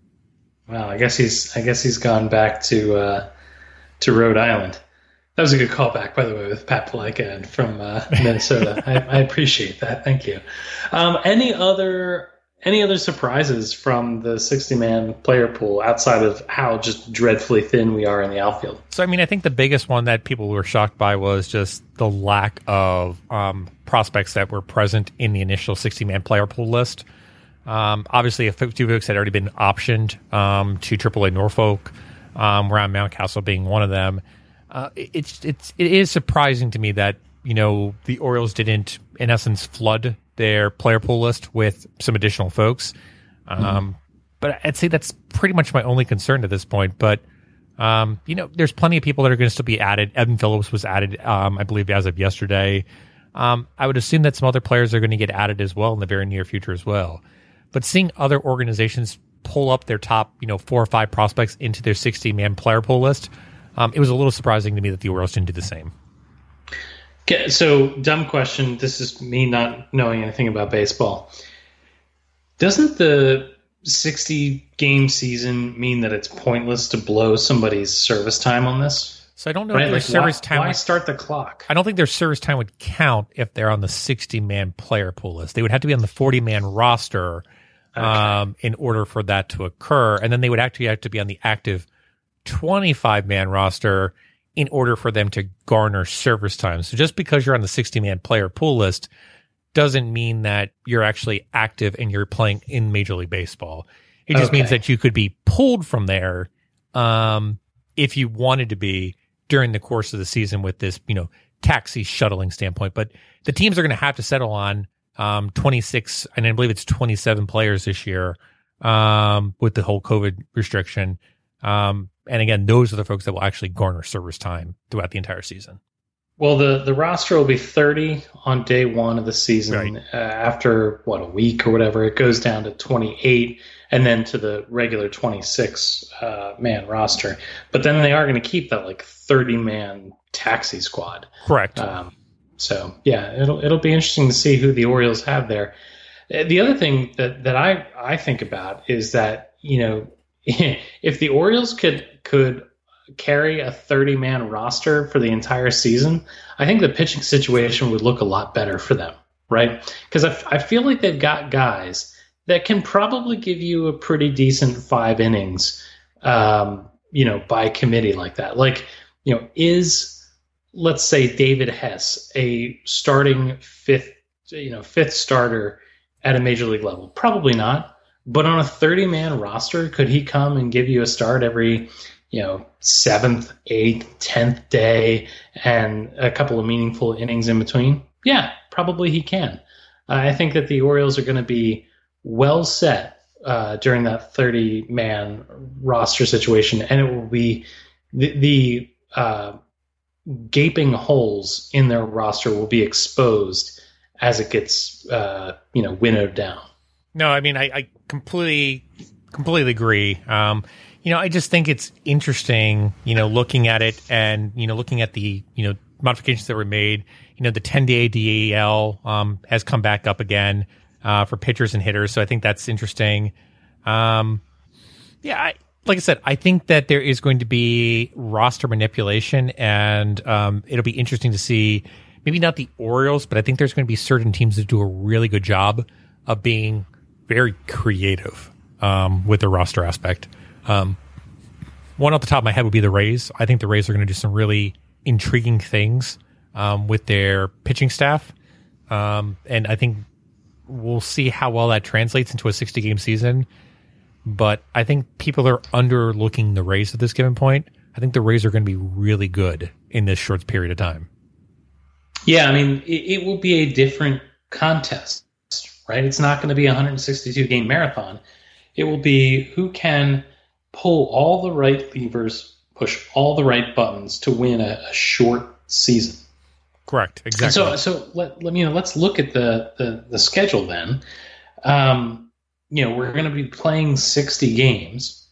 Well, I guess he's I guess he's gone back to uh, to Rhode Island. That was a good callback, by the way, with Pat Valaika from uh, Minnesota. I, I, appreciate that. Thank you. Um, any other any other surprises from the 60 man player pool outside of how just dreadfully thin we are in the outfield? So, I mean, I think the biggest one that people were shocked by was just the lack of um, prospects that were present in the initial 60 man player pool list. Um, obviously, a few folks had already been optioned um, to AAA Norfolk, um, Ryan Mountcastle being one of them. Uh, it's it's it is surprising to me that you know the Orioles didn't, in essence, flood their player pool list with some additional folks. Um, mm-hmm. But I'd say that's pretty much my only concern at this point. But um, you know, there's plenty of people that are going to still be added. Evan Phillips was added, um, I believe, as of yesterday. Um, I would assume that some other players are going to get added as well in the very near future as well. But seeing other organizations pull up their top, you know, four or five prospects into their 60 man player pool list, um, it was a little surprising to me that the Orioles didn't do the same. Okay, so dumb question. This is me not knowing anything about baseball. Doesn't the 60 game season mean that it's pointless to blow somebody's service time on this? So I don't know Right? if their Like, service why, time. why would- start the clock? I don't think their service time would count if they're on the 60 man player pool list. They would have to be on the 40 man roster um, in order for that to occur. And then they would actually have to be on the active 25 man roster in order for them to garner service time. So just because you're on the 60 man player pool list doesn't mean that you're actually active and you're playing in Major League Baseball. It just means that you could be pulled from there um, if you wanted to be during the course of the season with this, you know, taxi shuttling standpoint. But the teams are going to have to settle on um, 26, and I believe it's 27 players this year um, with the whole COVID restriction. Um, and again, those are the folks that will actually garner service time throughout the entire season. Well, the, the roster will be 30 on day one of the season. Right. Uh, after, what, a week or whatever, it goes down to 28 and then to the regular 26 uh, man roster. But then they are going to keep that like 30 man taxi squad. Correct. Um, so yeah, it'll it'll be interesting to see who the Orioles have there. Uh, The other thing that, that I, I think about is that you know if the Orioles could could carry a 30 man roster for the entire season, I think the pitching situation would look a lot better for them, right? Because I, I feel like they've got guys that can probably give you a pretty decent five innings, um, you know, by committee like that. Like, you know, is let's say David Hess a starting fifth, you know, fifth starter at a major league level? Probably not. But on a 30 man roster, could he come and give you a start every, you know, seventh, eighth, tenth day and a couple of meaningful innings in between? Yeah, probably he can. I think that the Orioles are going to be well set uh, during that 30 man roster situation, and it will be the, the uh, gaping holes in their roster will be exposed as it gets uh, you know winnowed down. No, I mean I, I completely completely agree. Um, you know, I just think it's interesting, you know, looking at it and you know, looking at the you know modifications that were made. You know, the 10 day DEL um, has come back up again uh, for pitchers and hitters, so I think that's interesting. Um, yeah, I, like I said, I think that there is going to be roster manipulation, and um, it'll be interesting to see. Maybe not the Orioles, but I think there's going to be certain teams that do a really good job of being very creative um, with their roster aspect. Um, one off the top of my head would be the Rays. I think the Rays are going to do some really intriguing things um, with their pitching staff, um, and I think we'll see how well that translates into a 60 game season. But I think people are underlooking the Rays at this given point. I think the Rays are going to be really good in this short period of time. Yeah, I mean, it, it will be a different contest, right? It's not going to be a 162 game marathon. It will be who can pull all the right levers, push all the right buttons to win a, a short season. Correct. Exactly. So, so let, let me, you know, let's look at the, the, the schedule then. Um, you know, we're going to be playing 60 games.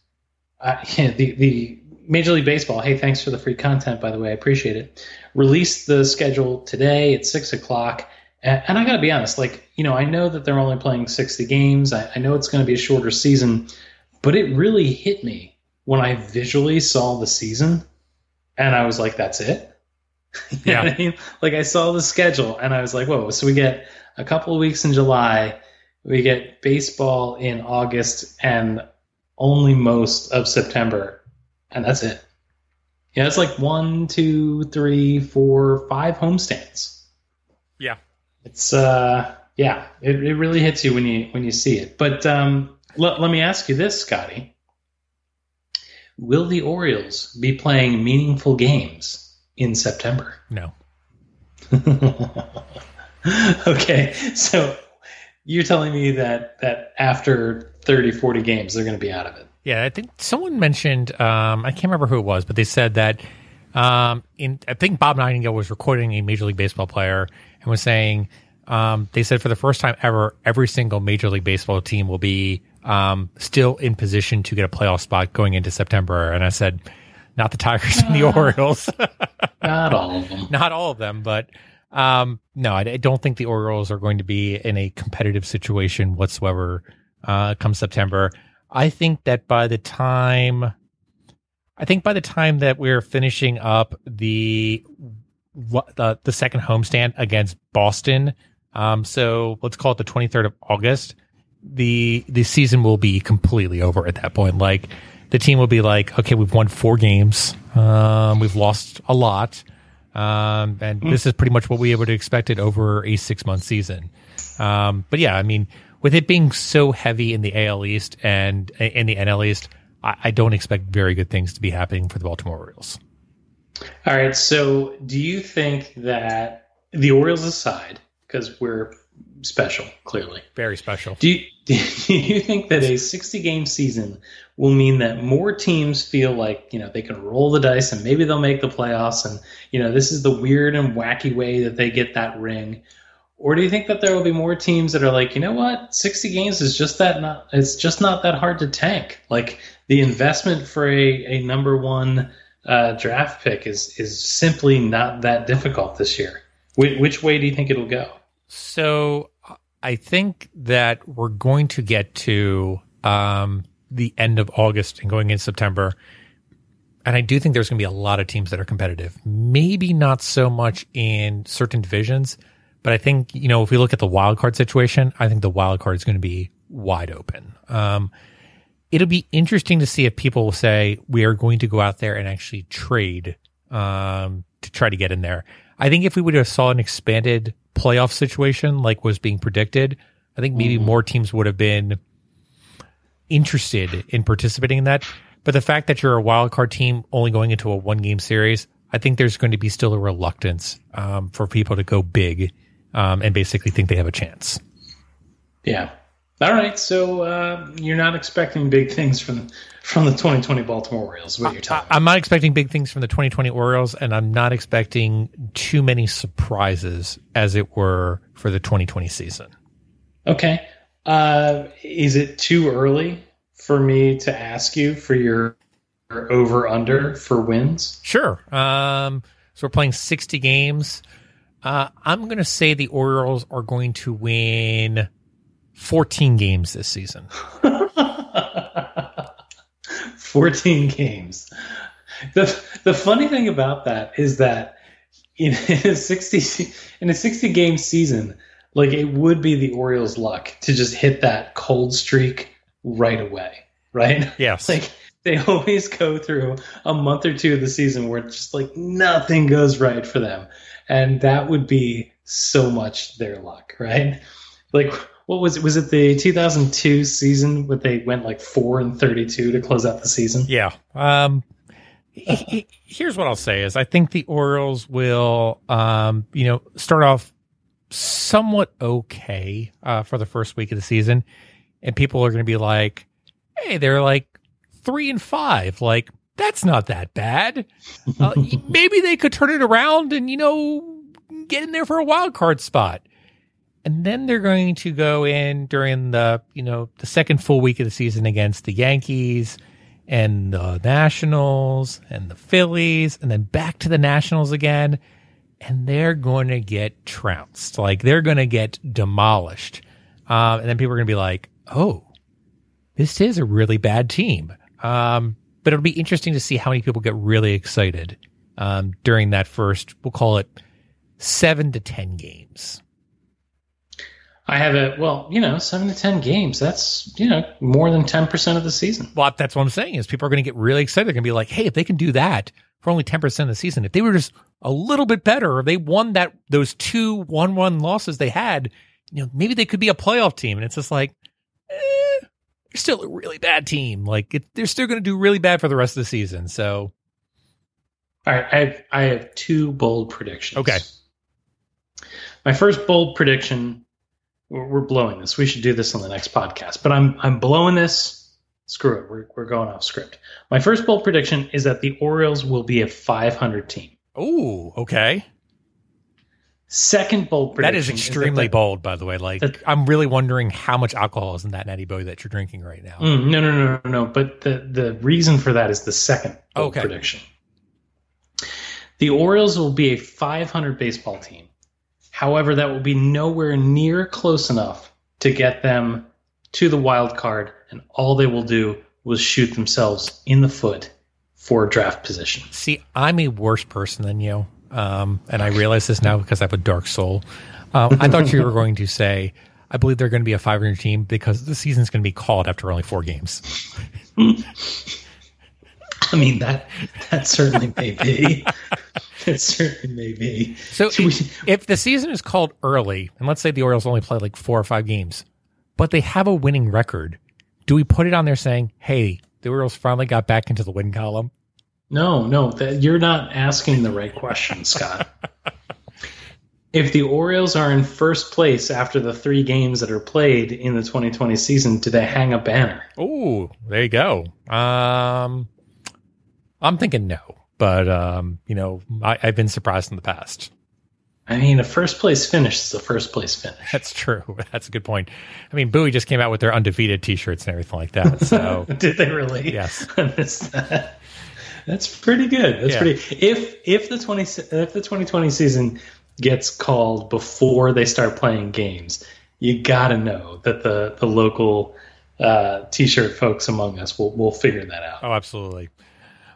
Uh, the, the Major League Baseball, hey, thanks for the free content, by the way. I appreciate it. Released the schedule today at 6 o'clock. And, and I got to be honest, like, you know, I know that they're only playing 60 games. I, I know it's going to be a shorter season, but it really hit me when I visually saw the season and I was like, that's it. What I mean? Like I saw the schedule and I was like, whoa, so we get a couple of weeks in July, we get baseball in August and only most of September, and that's it. Yeah, it's like one, two, three, four, five homestands. It's uh yeah, it, it really hits you when you when you see it. But um let, let me ask you this, Scotty. Will the Orioles be playing meaningful games in September? No. okay, so you're telling me that that after 30, 40 games, they're going to be out of it. Yeah, I think someone mentioned. Um, I can't remember who it was, but they said that. Um, in I think Bob Nightingale was recording a Major League Baseball player and was saying. Um, they said for the first time ever, every single Major League Baseball team will be um, still in position to get a playoff spot going into September. And I said, not the Tigers and the Orioles, Not all of them. not all of them, but Um, no, I, I don't think the Orioles are going to be in a competitive situation whatsoever uh, come September. I think that by the time, I think by the time that we're finishing up the what the, the second homestand against Boston, um, so let's call it the 23rd of August, the the season will be completely over at that point. Like the team will be like, okay, we've won four games, um, we've lost a lot, um, and this is pretty much what we would have expected over a six month season. Um, but yeah, I mean, with it being so heavy in the AL East and in the NL East, I, I don't expect very good things to be happening for the Baltimore Orioles. All right. So, do you think that the Orioles aside, because we're special, clearly, Very special. do you, do you think that a 60 game season will mean that more teams feel like, you know, they can roll the dice and maybe they'll make the playoffs and, you know, this is the weird and wacky way that they get that ring? Or do you think that there will be more teams that are like, you know what, 60 games is just that not it's just not that hard to tank. Like the investment for a, a number one uh, draft pick is is simply not that difficult this year. Which, which way do you think it'll go? So I think that we're going to get to um, the end of August and going into September. And I do think there's going to be a lot of teams that are competitive. Maybe not so much in certain divisions, but I think, you know, if we look at the wild card situation, I think the wild card is going to be wide open. Um, it'll be interesting to see if people will say we are going to go out there and actually trade um, to try to get in there. I think if we would have saw an expanded playoff situation like was being predicted, I think maybe more teams would have been interested in participating in that. But the fact that you're a wild card team only going into a one game series, I think there's going to be still a reluctance um, for people to go big um, and basically think they have a chance. Yeah. All right. So uh, you're not expecting big things from from the 2020 Baltimore Orioles. What you're talking? I'm not expecting big things from the 2020 Orioles, and I'm not expecting too many surprises, as it were, for the 2020 season. Okay. Uh, is it too early for me to ask you for your over under for wins? Sure. Um, so we're playing 60 games. Uh, I'm going to say the Orioles are going to win 14 games this season. 14 games. The the funny thing about that is that in a 60 in a 60 game season, like it would be the Orioles luck to just hit that cold streak right away, right? Yes. like they always go through a month or two of the season where it's just like nothing goes right for them. And that would be so much their luck, right? Like what was it? Was it the 2002 season where they went like 4 and 32 to close out the season? Yeah. Um, he- he- here's what I'll say is I think the Orioles will, um, you know, start off somewhat okay uh, for the first week of the season, and people are going to be like, "Hey, they're like three and five. Like that's not that bad. Uh, maybe they could turn it around and you know get in there for a wild card spot." And then they're going to go in during the, you know, the second full week of the season against the Yankees and the Nationals and the Phillies and then back to the Nationals again. And they're going to get trounced. Like they're going to get demolished. Um, and then people are going to be like, oh, this is a really bad team. Um, but it'll be interesting to see how many people get really excited um, during that first, we'll call it seven to 10 games. I have a well, you know, seven to ten games. That's you know more than ten percent of the season. Well, that's what I'm saying is people are going to get really excited. They're going to be like, hey, if they can do that for only 10% of the season, if they were just a little bit better, or they won that those two one one losses they had, you know, maybe they could be a playoff team. And it's just like, they're still a really bad team. Like it, they're still going to do really bad for the rest of the season. So All right, I have I have two bold predictions. Okay. My first bold prediction. We're we're blowing this. We should do this on the next podcast. But I'm I'm blowing this. Screw it. We're we're going off script. My first bold prediction is that the Orioles will be a 500 team. Oh, okay. Second bold prediction That is extremely that bold, by the way. Like, that- I'm really wondering how much alcohol is in that Natty Boy that you're drinking right now. Mm, no, no, no, no, no. But the the reason for that is the second bold Okay. prediction. The Orioles will be a 500 baseball team However, that will be nowhere near close enough to get them to the wild card, and all they will do was shoot themselves in the foot for draft position. See, I'm a worse person than you, um, and I realize this now because I have a dark soul. Um, I thought you were going to say, I believe they're going to be a 500 team because the season's going to be called after only four games. I mean that that certainly may be. it certainly may be. So if, if the season is called early, and let's say the Orioles only play like four or five games, but they have a winning record, do we put it on there saying, "Hey, the Orioles finally got back into the win column"? No, no, that, you're not asking the right question, Scott. if the Orioles are in first place after the three games that are played in the 2020 season, do they hang a banner? Oh, there you go. Um, I'm thinking no, but um, you know, I, I've been surprised in the past. I mean, a first place finish is a first place finish. That's true. That's a good point. I mean, Bowie just came out with their undefeated T-shirts and everything like that. So Did they really? Yes. I missed that. That's pretty good. That's Yeah. pretty. If if the twenty if the 2020 season gets called before they start playing games, you got to know that the the local uh, t-shirt folks among us will will figure that out. oh, absolutely.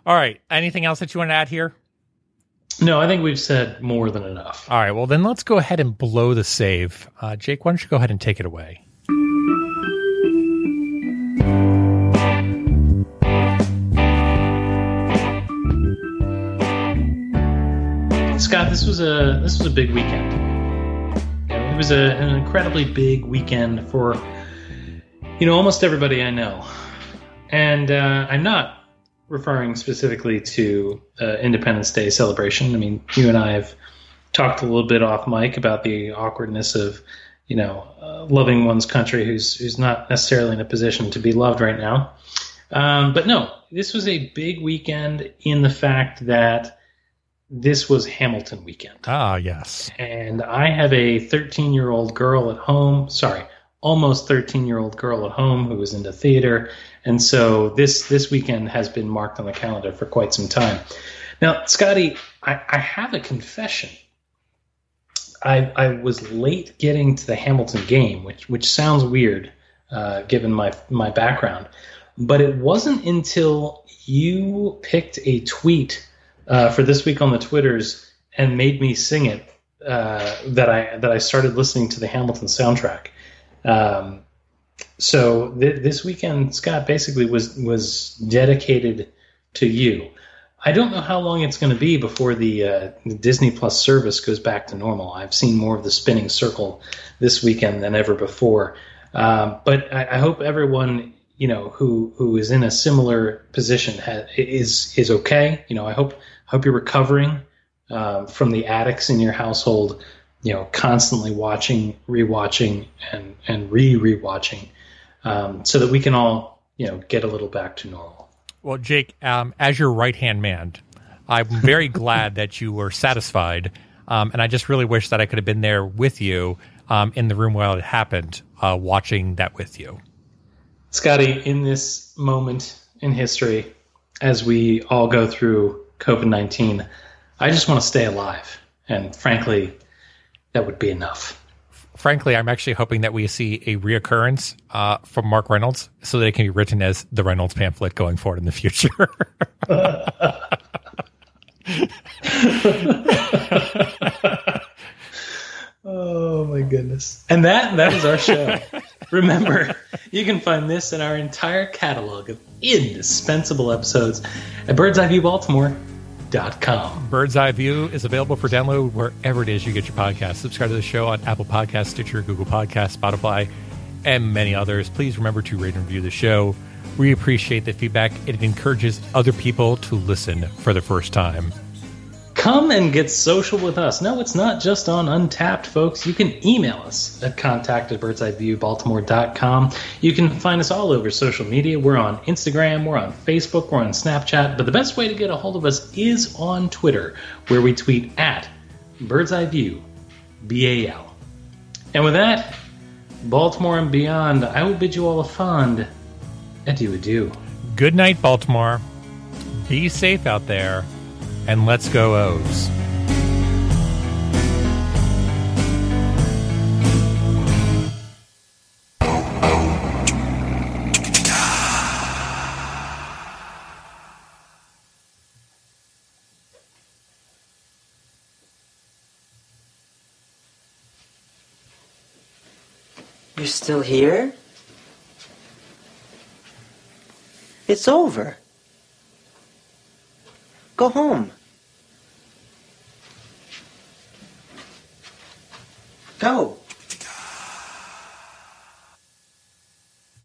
All right. Anything else that you want to add here? No, I think we've said more than enough. All right. Well, then let's go ahead and blow the save. Uh, Jake, why don't you go ahead and take it away? Scott, this was a this was a big weekend. It was a, an incredibly big weekend for you know almost everybody I know, and uh, I'm not referring specifically to uh, Independence Day celebration. I mean, you and I have talked a little bit off mic about the awkwardness of you know uh, loving one's country who's who's not necessarily in a position to be loved right now. Um, but no, this was a big weekend in the fact that this was Hamilton weekend. Ah, yes. And I have a 13 year old girl at home, sorry, almost 13 year old girl at home who was into theater. And so this, this weekend has been marked on the calendar for quite some time. Now, Scotty, I, I have a confession. I, I was late getting to the Hamilton game, which, which sounds weird uh, given my, my background. But it wasn't until you picked a tweet uh, for this week on the Twitters and made me sing it uh, that I that I started listening to the Hamilton soundtrack. Um, so th- this weekend, Scott basically was was dedicated to you. I don't know how long it's going to be before the, uh, the Disney Plus service goes back to normal. I've seen more of the spinning circle this weekend than ever before. Um, but I, I hope everyone you know who who is in a similar position ha- is is okay. You know, I hope hope you're recovering um, from the addicts in your household. You know, constantly watching, rewatching, and and re rewatching, um, so that we can all you know get a little back to normal. Well, Jake, um, as your right hand man, I'm very glad that you were satisfied. Um, and I just really wish that I could have been there with you um, in the room while it happened, uh, watching that with you. Scotty, in this moment in history, as we all go through COVID 19, I just want to stay alive. And frankly, that would be enough. Frankly, I'm actually hoping that we see a reoccurrence uh, from Mark Reynolds so that it can be written as the Reynolds pamphlet going forward in the future. Oh my goodness. And that that is our show. Remember, you can find this and our entire catalog of indispensable episodes at birdseyeviewbaltimore.com. Bird's Eye View is available for download wherever it is you get your podcast. Subscribe to the show on Apple Podcasts, Stitcher, Google Podcasts, Spotify, and many others. Please remember to rate and review the show. We appreciate the feedback. It encourages other people to listen for the first time. Come and get social with us. No, it's not just on Untappd, folks. You can email us at contact at birdseyeviewbaltimore.com. You can find us all over social media. We're on Instagram, we're on Facebook, we're on Snapchat, but the best way to get a hold of us is on Twitter, where we tweet at Bird's Eye View, B-A-L. And with that, Baltimore and beyond, I will bid you all a fond adieu adieu. Good night, Baltimore. Be safe out there, and Let's Go O's. You're still here? It's over. Go home. Go.